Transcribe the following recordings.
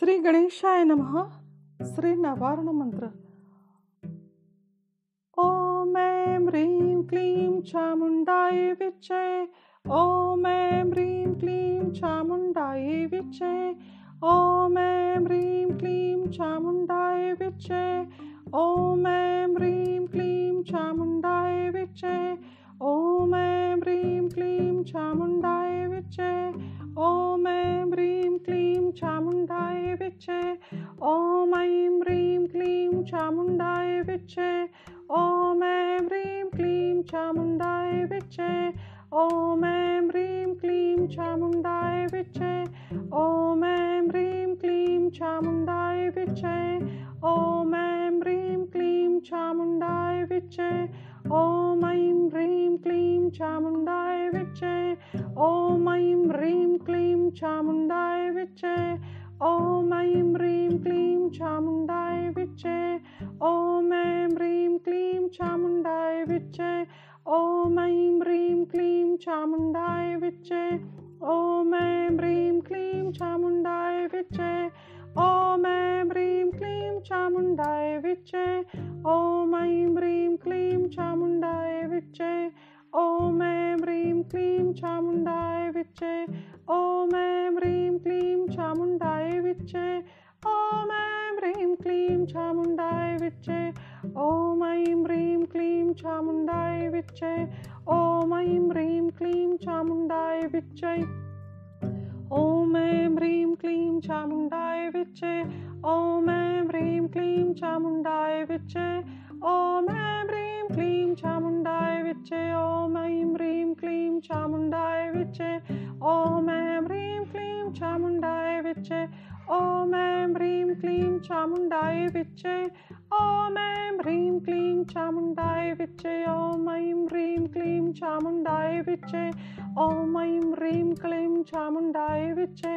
श्री गणेशाय नमः, श्री नवारण मंत्र। ओम ऐं ह्रीं क्लीं चामुण्डाय विच्चे ओम ऐं ह्रीं क्लीं चामुण्डाय विच्चे ओम ऐं ह्रीं क्लीं चामुण्डाय विच्चे ओम ऐं ह्रीं क्लीं चामुण्डाय विच्चे ओम ऐं ह्रीं क्लीं चामुण्डाय विच्चे ओम ऐं ह्रीं चामुण्डाय विच्चे ॐ ऐं ह्रीं क्लीं चामुण्डाय विच्चे ॐ ऐं ह्रीं क्लीं चामुण्डाय विच्चे ॐ ऐं ह्रीं क्लीं चामुण्डाय विच्चे ॐ ऐं ह्रीं क्लीं चामुण्डाय विच्चे ॐ ऐं ह्रीं क्लीं चामुण्डाय विच्चे ॐ ऐं ह्रीं क्लीं chamundaiviche om aim reem kleem chamundaiviche om aim reem kleem chamundaiviche om aim reem kleem chamundaiviche om aim reem kleem chamundaiviche om aim reem kleem chamundaiviche om aim reem kleem chamundaiviche om aim reem kleem chamundaiviche om aim reem kleem chamundaiviche ॐ ऐं ह्रीं क्लीं चामुण्डाय विच्चे। ॐ ऐं ह्रीं क्लीं चामुण्डाय विच्चे। ॐ ऐं ह्रीं क्लीं चामुण्डाय विच्चे। ॐ ऐं ह्रीं क्लीं चामुण्डाय विच्चे। ॐ ऐं ह्रीं क्लीं चामुण्डाय विच्चे। ॐ ऐं ह्रीं क्लीं चामुण्डाय विच्चे। ॐ ऐं ह्रीं क्लीं चामुण्डाय विच्चे। ॐ ऐं ह्रीं क्लीं चामुण्डाय विचे ॐ ऐं ह्रीं क्लीं चामुण्डाय विचे ॐ ऐं ह्रीं क्लीं चामुण्डाय विचे ॐ ऐं ह्रीं क्लीं चामुण्डाय विचे ओम ऐं ह्रीं क्लीं चामुण्डाय विचे ओम ऐं ह्रीं क्लीं चामुण्डाय विचे ओम ऐं ह्रीं क्लीं चामुण्डाय विचे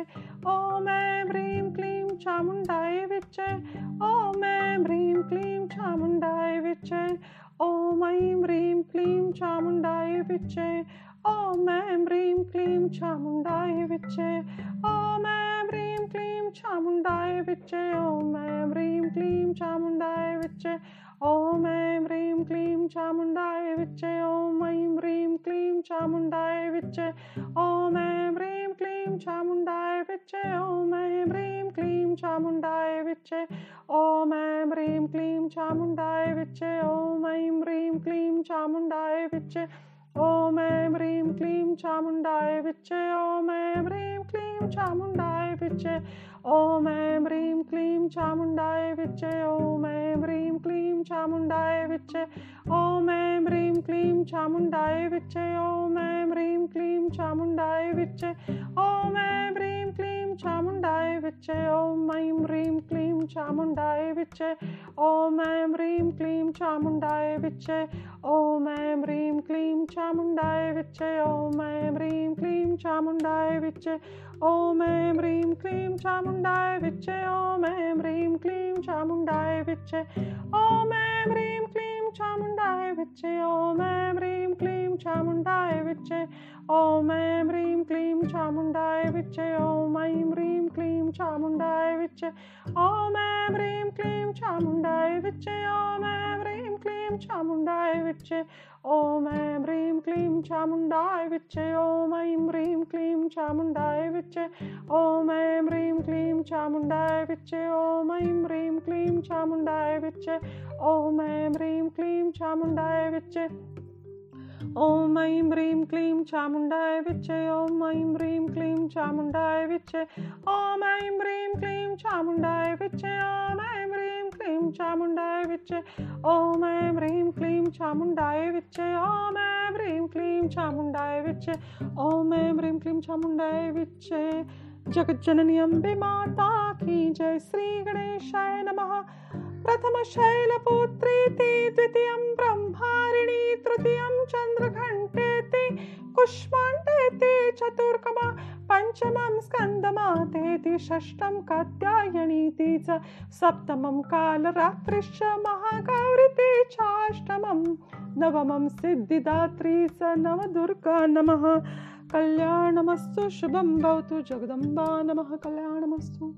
ओम ऐं ह्रीं क्लीं चामुण्डाय विचे ओम ऐं ह्रीं क्लीं चामुण्डाय विचे ॐ ऐं ह्रीं क्लीं चामुण्डाय विच्चे ॐ ऐं ह्रीं क्लीं चामुण्डाय विच्चे ॐ ऐं ह्रीं क्लीं चामुण्डाय विच्चे ॐ ऐं ह्रीं क्लीं चामुण्डाय विच्चे ॐ ऐं ह्रीं क्लीं चामुण्डाय विच्चे ॐ ऐं ह्रीं क्लीं चामुण्डाय विच्चे ॐ ऐं ह्रीं क्लीं चामुण्डाय विच्चे ॐ ऐं ह्रीं क्लीं चामुण्डाय विच्चे ॐ ऐं ह्रीं क्लीं चामुण्डाय विच्चे ॐ ऐं ह्रीं क्लीं चामुण्डाय विच्चे ॐ ऐं ह्रीं क्लीं चामुण्डाय विच्चे ॐ ऐं ह्रीं क्लीं चामुण्डाय विच्चे ॐ ऐं ह्रीं क्लीं चामुण्डाय विच्चे ॐ ऐं ह्रीं क्लीं चामुण्डाय विच्चे ॐ ऐं ह्रीं क्लीं चामुण्डाय विच्चे ॐ ऐं ह्रीं क्लीं चामुण्डाय विच्चे ॐ ऐं ह्रीं क्लीं चामुण्डाय विच्चे ॐ ऐं ह्रीं क्लीं चामुण्डाय विच्चे ॐ ऐं ह्रीं क्लीं चामुण्डाय विच्चे ॐ ऐं ह्रीं क्लीं चामुण्डाय विच्चे ॐ ऐं ह्रीं क्लीं चामुण्डाय विच्चे ॐ ऐं ह्रीं क्लीं चामुण्डाय विच्चे ॐ ऐं ह्रीं क्लीं चामुण्डाय विच्चे ॐ ऐं ह्रीं क्लीं ಚಾಮುಂಡಾಯ ವಿಚ್ಚೆ ಓಂ ಐಂ ಹ್ರೀಂ ಕ್ಲೀಂ ಚಾಮುಂಡಾಯ ವಿಚ್ಚೆ ಓಂ ಐಂ ಹ್ರೀಂ ಕ್ಲೀಂ ಚಾಮುಂಡಾಯ ವಿಚ್ಚೆ ಓಂ ಐಂ ಹ್ರೀಂ ಕ್ಲೀಂ ಚಾಮುಂಡಾಯ ವಿಚ್ಚೆ ಓಂ ಐಂ ಹ್ರೀಂ ಕ್ಲೀಂ ಚಾಮುಂಡಾಯ ವಿಚ್ಚೆ ಓಂ ಐಂ क्लीं चामुण्डाय विच्चे ॐ ऐं ह्रीं क्लीं चामुण्डाय विच्चे ॐ ऐं ह्रीं क्लीं चामुण्डाय विच्चे ॐ ऐं ह्रीं क्लीं चामुण्डाय विच्चे ॐ ऐं ह्रीं क्लीं चामुण्डाय विच्चे ॐ ऐं ह्रीं क्लीं चामुण्डाय विच्चे ॐ ऐं ह्रीं क्लीं चामुण्डाय विच्चे ॐ ऐं ह्रीं क्लीं चामुण्डाय विच्चे ॐ ऐं ह्रीं क्लीं चामुण्डाय विच्चे ॐ ऐं क्लीं चामुण्डाय विच्चे ॐ ऐं ह्रीं क्लीं चामुण्डाय विच्चे ॐ ऐं ह्रीं क्लीं चामुंडाए विच्चे ॐ ऐं ह्रीं क्लीं चामुण्डाय विच्चे जगज्जननी अम्बे माता की जय श्रीगणेशाय नमः। प्रथमशैलपुत्रीति द्वितीयं षष्टं कात्यायणी तीच सप्तमं कालरात्रिश्च महागौरी तीचाष्टमं नवमं सिद्धिदात्री सिद्धिदात्रीच नवदुर्गा नमः। कल्याणमस्तु शुभं भवतु जगदम्बा नमः कल्याणमस्तु।